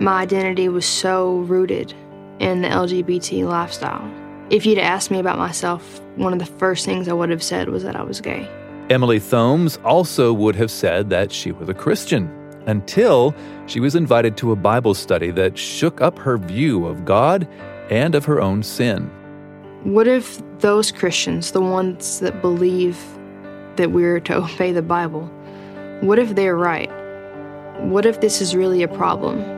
my identity was so rooted in the LGBT lifestyle. If you'd asked me about myself, one of the first things I would have said was that I was gay. Emily Thomes also would have said that she was a Christian until she was invited to a Bible study that shook up her view of God and of her own sin. What if those Christians, the ones that believe that we're to obey the Bible, what if they're right? What if this is really a problem?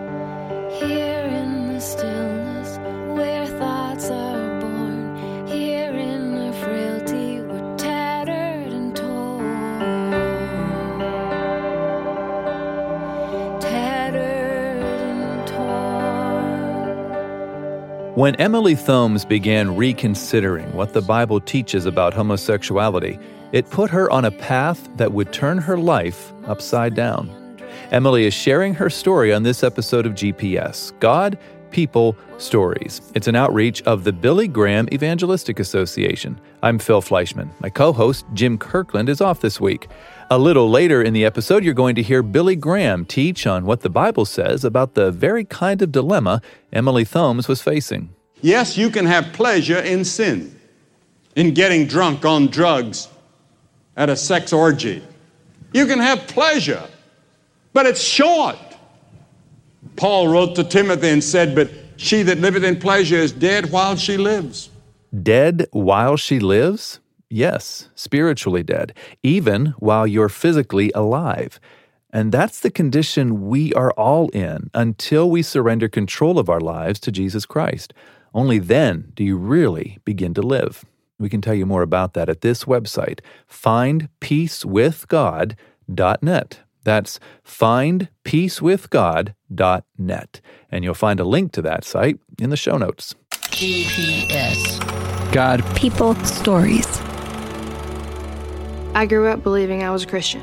When Emily Thomes began reconsidering what the Bible teaches about homosexuality, it put her on a path that would turn her life upside down. Emily is sharing her story on this episode of GPS God, People, Stories. It's an outreach of the Billy Graham Evangelistic Association. I'm Phil Fleischman. My co host, Jim Kirkland, is off this week. A little later in the episode, you're going to hear Billy Graham teach on what the Bible says about the very kind of dilemma Emily Thomes was facing. Yes, you can have pleasure in sin, in getting drunk on drugs at a sex orgy. You can have pleasure, but it's short. Paul wrote to Timothy and said, But she that liveth in pleasure is dead while she lives. Dead while she lives? Yes, spiritually dead, even while you're physically alive. And that's the condition we are all in until we surrender control of our lives to Jesus Christ. Only then do you really begin to live. We can tell you more about that at this website, findpeacewithgod.net. That's findpeacewithgod.net. And you'll find a link to that site in the show notes. GPS. God. People stories. I grew up believing I was a Christian.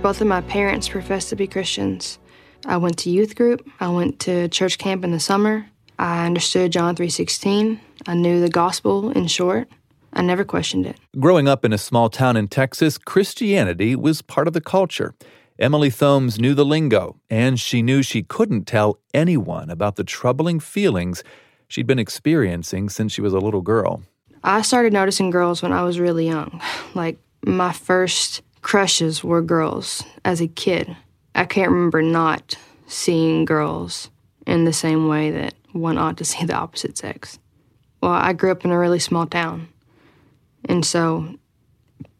Both of my parents professed to be Christians. I went to youth group. I went to church camp in the summer. I understood John 3:16. I knew the gospel in short. I never questioned it. Growing up in a small town in Texas, Christianity was part of the culture. Emily Thomes knew the lingo, and she knew she couldn't tell anyone about the troubling feelings she'd been experiencing since she was a little girl. I started noticing girls when I was really young. Like my first crushes were girls as a kid. I can't remember not seeing girls in the same way that one ought to see the opposite sex. Well, I grew up in a really small town. And so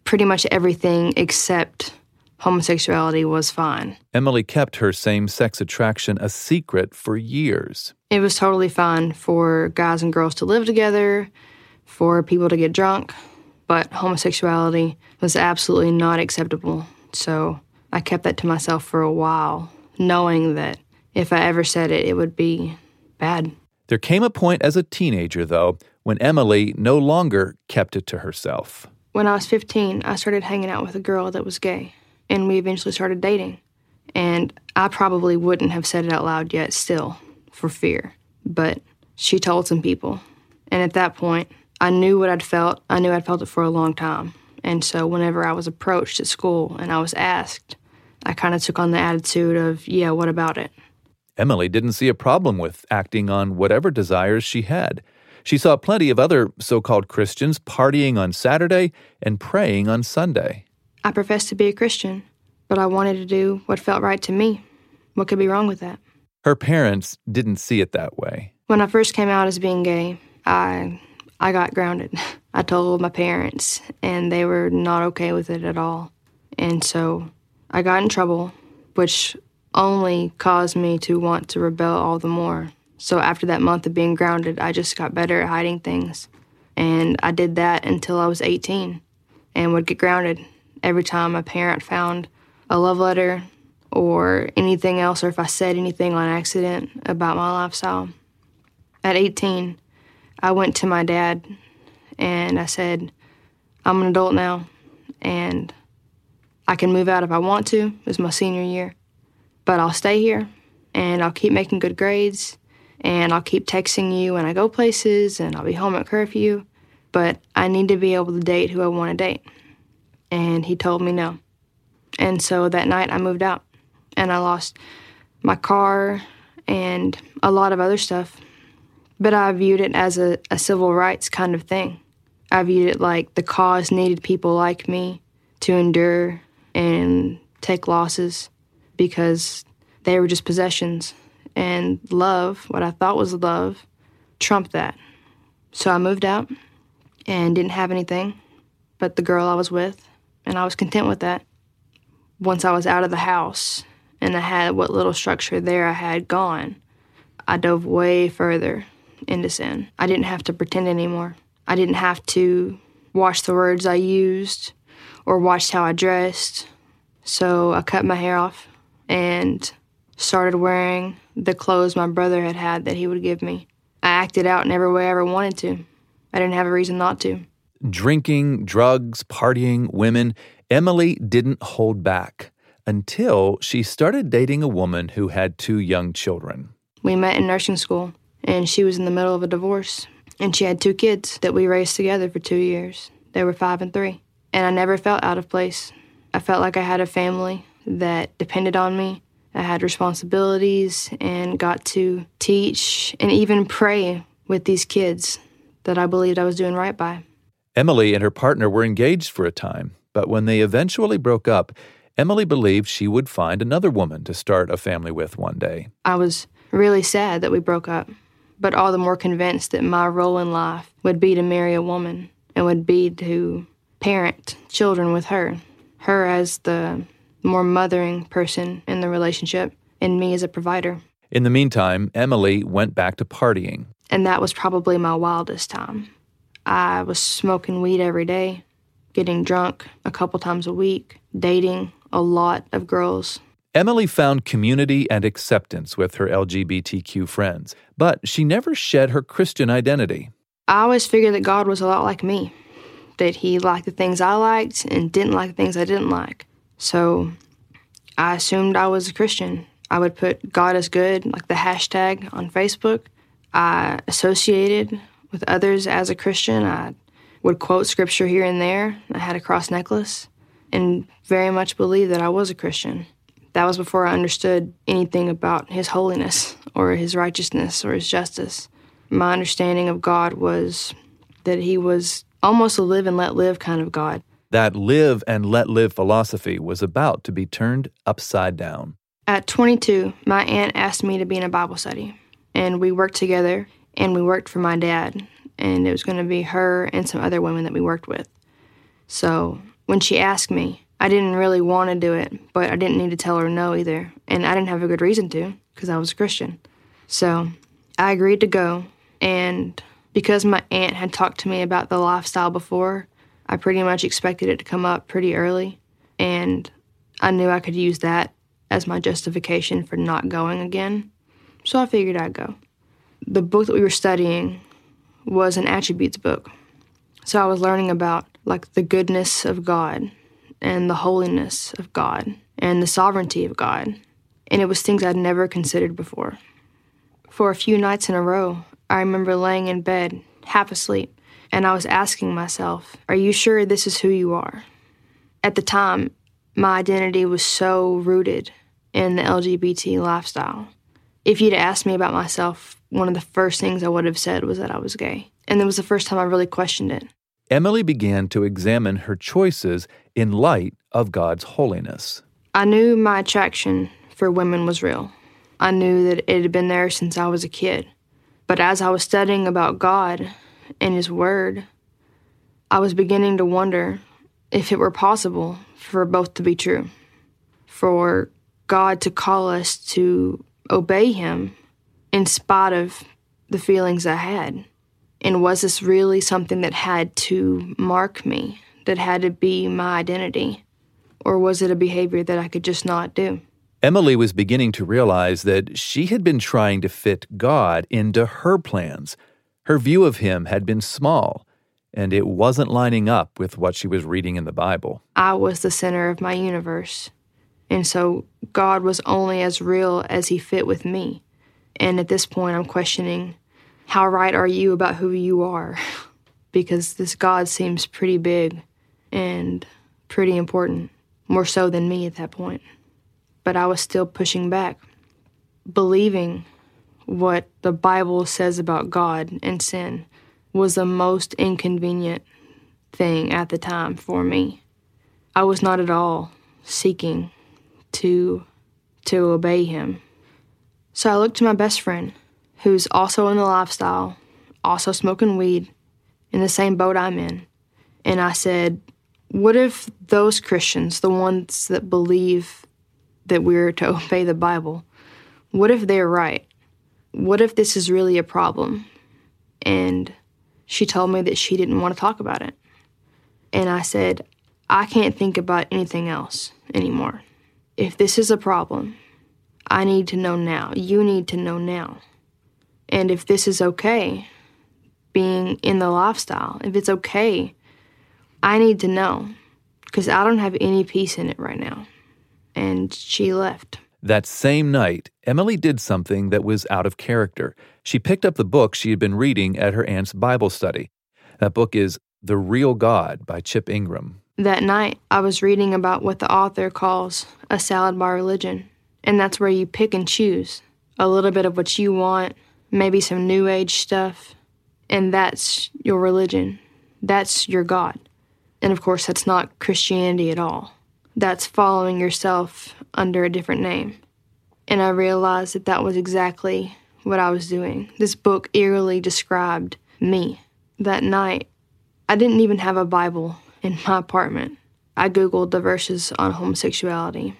pretty much everything except homosexuality was fine. Emily kept her same sex attraction a secret for years. It was totally fine for guys and girls to live together, for people to get drunk, but homosexuality was absolutely not acceptable. So I kept that to myself for a while, knowing that if I ever said it, it would be bad. There came a point as a teenager, though, when Emily no longer kept it to herself. When I was 15, I started hanging out with a girl that was gay, and we eventually started dating. And I probably wouldn't have said it out loud yet, still, for fear. But she told some people. And at that point, I knew what I'd felt. I knew I'd felt it for a long time. And so whenever I was approached at school and I was asked, I kind of took on the attitude of, yeah, what about it? Emily didn't see a problem with acting on whatever desires she had. She saw plenty of other so called Christians partying on Saturday and praying on Sunday. I professed to be a Christian, but I wanted to do what felt right to me. What could be wrong with that? Her parents didn't see it that way. When I first came out as being gay, I I got grounded. I told my parents, and they were not okay with it at all. And so I got in trouble, which only caused me to want to rebel all the more. So after that month of being grounded, I just got better at hiding things. And I did that until I was 18 and would get grounded every time a parent found a love letter or anything else, or if I said anything on accident about my lifestyle. At 18, I went to my dad and I said, I'm an adult now and I can move out if I want to. It was my senior year. But I'll stay here and I'll keep making good grades and I'll keep texting you when I go places and I'll be home at curfew. But I need to be able to date who I want to date. And he told me no. And so that night I moved out and I lost my car and a lot of other stuff. But I viewed it as a, a civil rights kind of thing. I viewed it like the cause needed people like me to endure and take losses because they were just possessions. And love, what I thought was love, trumped that. So I moved out and didn't have anything but the girl I was with, and I was content with that. Once I was out of the house and I had what little structure there I had gone, I dove way further into sin. I didn't have to pretend anymore. I didn't have to watch the words I used or watch how I dressed. So I cut my hair off and started wearing the clothes my brother had had that he would give me. I acted out in every way I ever wanted to. I didn't have a reason not to. Drinking, drugs, partying, women, Emily didn't hold back until she started dating a woman who had two young children. We met in nursing school, and she was in the middle of a divorce. And she had two kids that we raised together for two years. They were five and three. And I never felt out of place. I felt like I had a family that depended on me. I had responsibilities and got to teach and even pray with these kids that I believed I was doing right by. Emily and her partner were engaged for a time, but when they eventually broke up, Emily believed she would find another woman to start a family with one day. I was really sad that we broke up, but all the more convinced that my role in life would be to marry a woman and would be to parent children with her. Her as the more mothering person in the relationship, and me as a provider. In the meantime, Emily went back to partying. And that was probably my wildest time. I was smoking weed every day, getting drunk a couple times a week, dating a lot of girls. Emily found community and acceptance with her LGBTQ friends, but she never shed her Christian identity. I always figured that God was a lot like me, that He liked the things I liked and didn't like the things I didn't like. So I assumed I was a Christian. I would put God is good, like the hashtag on Facebook. I associated with others as a Christian. I would quote scripture here and there. I had a cross necklace and very much believed that I was a Christian. That was before I understood anything about His holiness or His righteousness or His justice. My understanding of God was that He was almost a live and let live kind of God. That live and let live philosophy was about to be turned upside down. At 22, my aunt asked me to be in a Bible study, and we worked together and we worked for my dad, and it was going to be her and some other women that we worked with. So when she asked me, I didn't really want to do it, but I didn't need to tell her no either, and I didn't have a good reason to because I was a Christian. So I agreed to go, and because my aunt had talked to me about the lifestyle before, I pretty much expected it to come up pretty early, and I knew I could use that as my justification for not going again. So I figured I'd go. The book that we were studying was an attributes book. So I was learning about like the goodness of God and the holiness of God and the sovereignty of God. And it was things I'd never considered before. For a few nights in a row, I remember laying in bed, half asleep, and I was asking myself, Are you sure this is who you are? At the time, my identity was so rooted in the LGBT lifestyle. If you'd asked me about myself, one of the first things I would have said was that I was gay. And it was the first time I really questioned it. Emily began to examine her choices in light of God's holiness. I knew my attraction for women was real. I knew that it had been there since I was a kid. But as I was studying about God and His Word, I was beginning to wonder if it were possible for both to be true. For God to call us to obey Him in spite of the feelings I had. And was this really something that had to mark me, that had to be my identity? Or was it a behavior that I could just not do? Emily was beginning to realize that she had been trying to fit God into her plans. Her view of him had been small, and it wasn't lining up with what she was reading in the Bible. I was the center of my universe. And so God was only as real as he fit with me. And at this point, I'm questioning how right are you about who you are? because this God seems pretty big and pretty important, more so than me at that point. But I was still pushing back, believing what the Bible says about God and sin was the most inconvenient thing at the time for me. I was not at all seeking to to obey him. So I looked to my best friend, who's also in the lifestyle, also smoking weed, in the same boat I'm in. And I said, What if those Christians, the ones that believe that we're to obey the Bible, what if they're right? What if this is really a problem? And she told me that she didn't want to talk about it. And I said, I can't think about anything else anymore. If this is a problem, I need to know now. You need to know now. And if this is okay, being in the lifestyle, if it's okay, I need to know because I don't have any peace in it right now. And she left. That same night, Emily did something that was out of character. She picked up the book she had been reading at her aunt's Bible study. That book is The Real God by Chip Ingram. That night, I was reading about what the author calls a salad bar religion. And that's where you pick and choose a little bit of what you want, maybe some new age stuff, and that's your religion. That's your God. And of course, that's not Christianity at all. That's following yourself under a different name. And I realized that that was exactly what I was doing. This book eerily described me. That night, I didn't even have a Bible in my apartment. I Googled the verses on homosexuality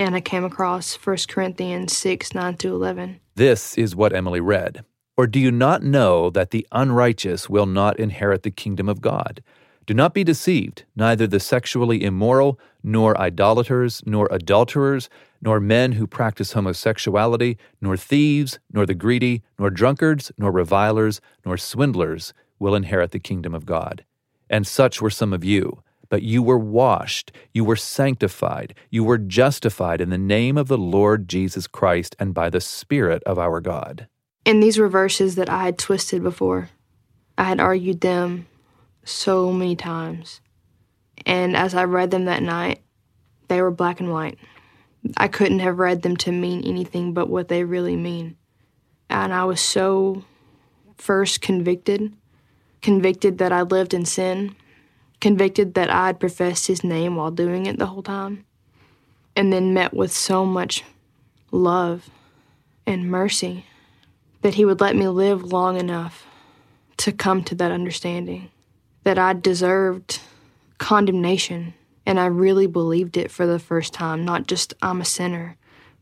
and I came across 1 Corinthians 6 9 to 11. This is what Emily read. Or do you not know that the unrighteous will not inherit the kingdom of God? Do not be deceived, neither the sexually immoral, nor idolaters, nor adulterers, nor men who practice homosexuality, nor thieves, nor the greedy, nor drunkards, nor revilers, nor swindlers will inherit the kingdom of God. And such were some of you. But you were washed, you were sanctified, you were justified in the name of the Lord Jesus Christ and by the Spirit of our God. And these were verses that I had twisted before. I had argued them so many times. And as I read them that night, they were black and white. I couldn't have read them to mean anything but what they really mean. And I was so first convicted, convicted that I lived in sin, convicted that I'd professed his name while doing it the whole time, and then met with so much love and mercy that he would let me live long enough to come to that understanding that I deserved condemnation. And I really believed it for the first time, not just I'm a sinner,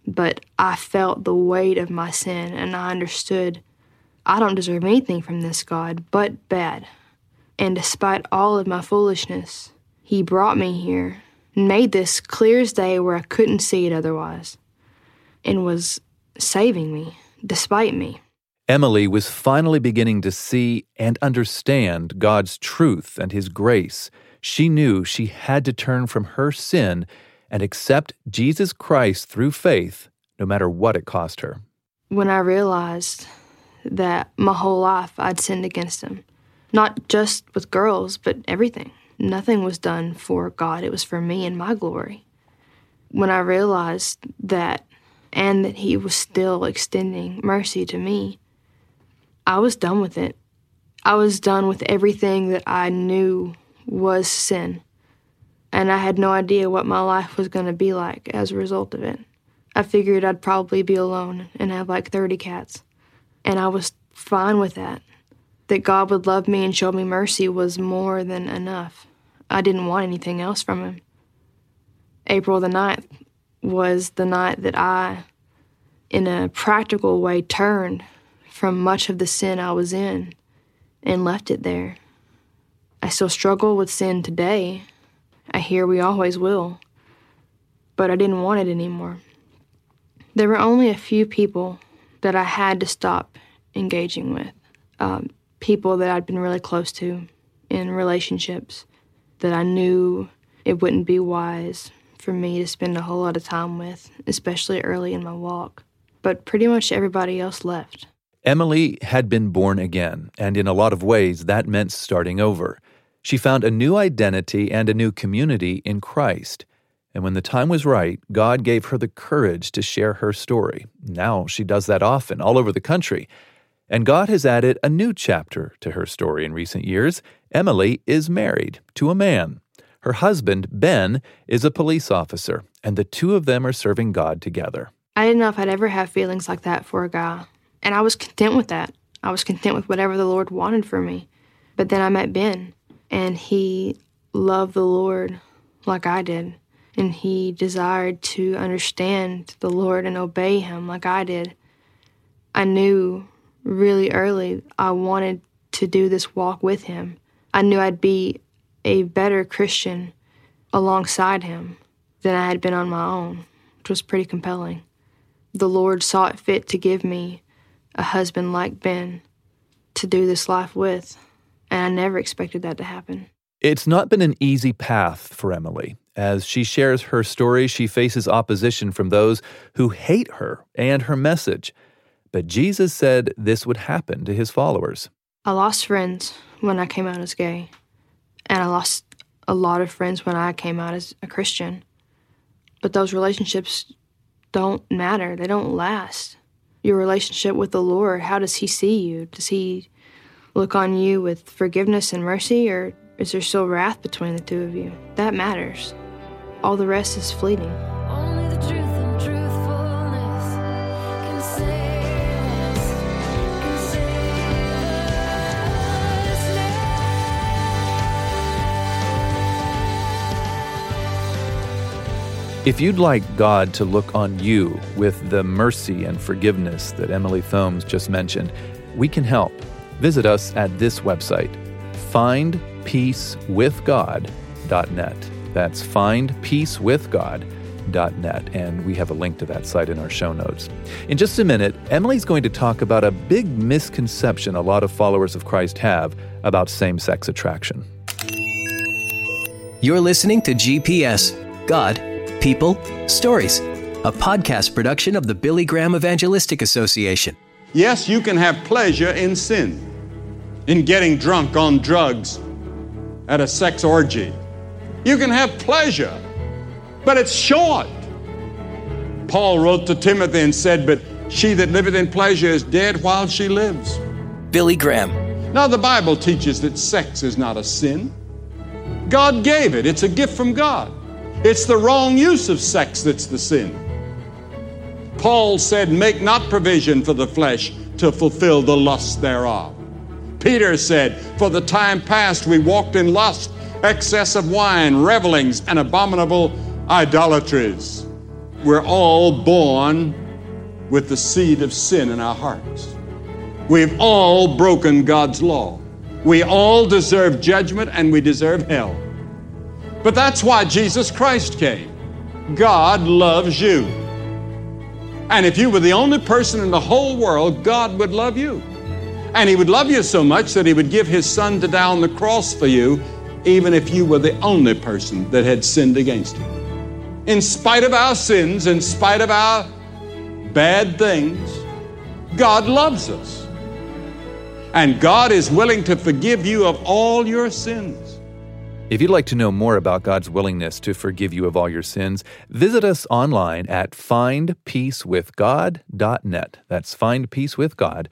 but I felt the weight of my sin and I understood I don't deserve anything from this God but bad. And despite all of my foolishness, He brought me here and made this clear as day where I couldn't see it otherwise, and was saving me despite me. Emily was finally beginning to see and understand God's truth and His grace. She knew she had to turn from her sin and accept Jesus Christ through faith, no matter what it cost her. When I realized that my whole life I'd sinned against Him, not just with girls, but everything. Nothing was done for God, it was for me and my glory. When I realized that and that He was still extending mercy to me, I was done with it. I was done with everything that I knew was sin. And I had no idea what my life was going to be like as a result of it. I figured I'd probably be alone and have like 30 cats. And I was fine with that that God would love me and show me mercy was more than enough. I didn't want anything else from Him. April the 9th was the night that I, in a practical way, turned from much of the sin I was in and left it there. I still struggle with sin today. I hear we always will. But I didn't want it anymore. There were only a few people that I had to stop engaging with. Um, people that I'd been really close to in relationships that I knew it wouldn't be wise for me to spend a whole lot of time with, especially early in my walk. But pretty much everybody else left. Emily had been born again, and in a lot of ways that meant starting over. She found a new identity and a new community in Christ. And when the time was right, God gave her the courage to share her story. Now she does that often, all over the country. And God has added a new chapter to her story in recent years. Emily is married to a man. Her husband, Ben, is a police officer, and the two of them are serving God together. I didn't know if I'd ever have feelings like that for a guy. And I was content with that. I was content with whatever the Lord wanted for me. But then I met Ben, and he loved the Lord like I did. And he desired to understand the Lord and obey him like I did. I knew really early I wanted to do this walk with him. I knew I'd be a better Christian alongside him than I had been on my own, which was pretty compelling. The Lord saw it fit to give me a husband like Ben to do this life with, and I never expected that to happen. It's not been an easy path for Emily. As she shares her story, she faces opposition from those who hate her and her message. But Jesus said this would happen to his followers. I lost friends when I came out as gay, and I lost a lot of friends when I came out as a Christian. But those relationships don't matter, they don't last. Your relationship with the Lord, how does He see you? Does He look on you with forgiveness and mercy, or is there still wrath between the two of you? That matters. All the rest is fleeting. Only the truth and truthfulness can save us, can save us If you'd like God to look on you with the mercy and forgiveness that Emily Thomes just mentioned, we can help. Visit us at this website, findpeacewithgod.net. That's findpeacewithgod.net, and we have a link to that site in our show notes. In just a minute, Emily's going to talk about a big misconception a lot of followers of Christ have about same sex attraction. You're listening to GPS God, People, Stories, a podcast production of the Billy Graham Evangelistic Association. Yes, you can have pleasure in sin, in getting drunk on drugs at a sex orgy. You can have pleasure, but it's short. Paul wrote to Timothy and said, But she that liveth in pleasure is dead while she lives. Billy Graham. Now, the Bible teaches that sex is not a sin. God gave it, it's a gift from God. It's the wrong use of sex that's the sin. Paul said, Make not provision for the flesh to fulfill the lust thereof. Peter said, For the time past we walked in lust, excess of wine, revelings, and abominable idolatries. We're all born with the seed of sin in our hearts. We've all broken God's law. We all deserve judgment and we deserve hell. But that's why Jesus Christ came. God loves you. And if you were the only person in the whole world, God would love you. And He would love you so much that He would give His Son to die on the cross for you, even if you were the only person that had sinned against Him. In spite of our sins, in spite of our bad things, God loves us. And God is willing to forgive you of all your sins. If you'd like to know more about God's willingness to forgive you of all your sins, visit us online at findpeacewithgod.net. That's findpeacewithgod.net.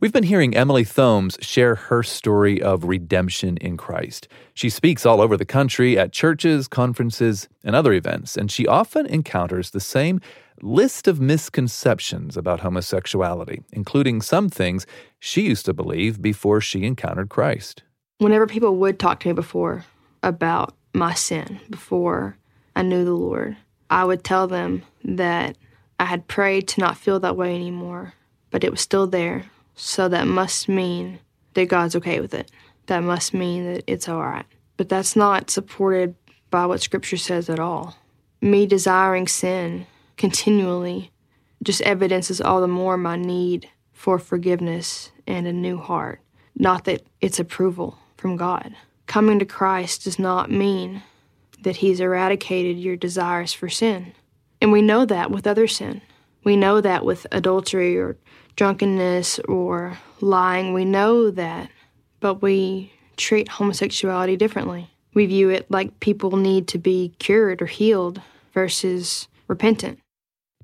We've been hearing Emily Thomes share her story of redemption in Christ. She speaks all over the country at churches, conferences, and other events, and she often encounters the same list of misconceptions about homosexuality, including some things she used to believe before she encountered Christ. Whenever people would talk to me before about my sin, before I knew the Lord, I would tell them that I had prayed to not feel that way anymore, but it was still there. So that must mean that God's okay with it. That must mean that it's all right. But that's not supported by what Scripture says at all. Me desiring sin continually just evidences all the more my need for forgiveness and a new heart, not that it's approval from God. Coming to Christ does not mean that He's eradicated your desires for sin. And we know that with other sin. We know that with adultery or drunkenness or lying. We know that. But we treat homosexuality differently. we view it like people need to be cured or healed versus repentant.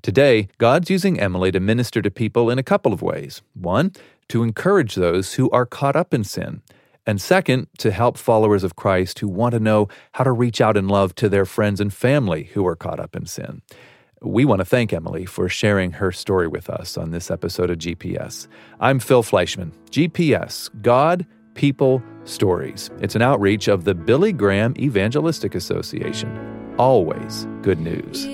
Today, God's using Emily to minister to people in a couple of ways. One, to encourage those who are caught up in sin. And second, to help followers of Christ who want to know how to reach out in love to their friends and family who are caught up in sin. We want to thank Emily for sharing her story with us on this episode of GPS. I'm Phil Fleischman. GPS God, People, Stories. It's an outreach of the Billy Graham Evangelistic Association. Always good news.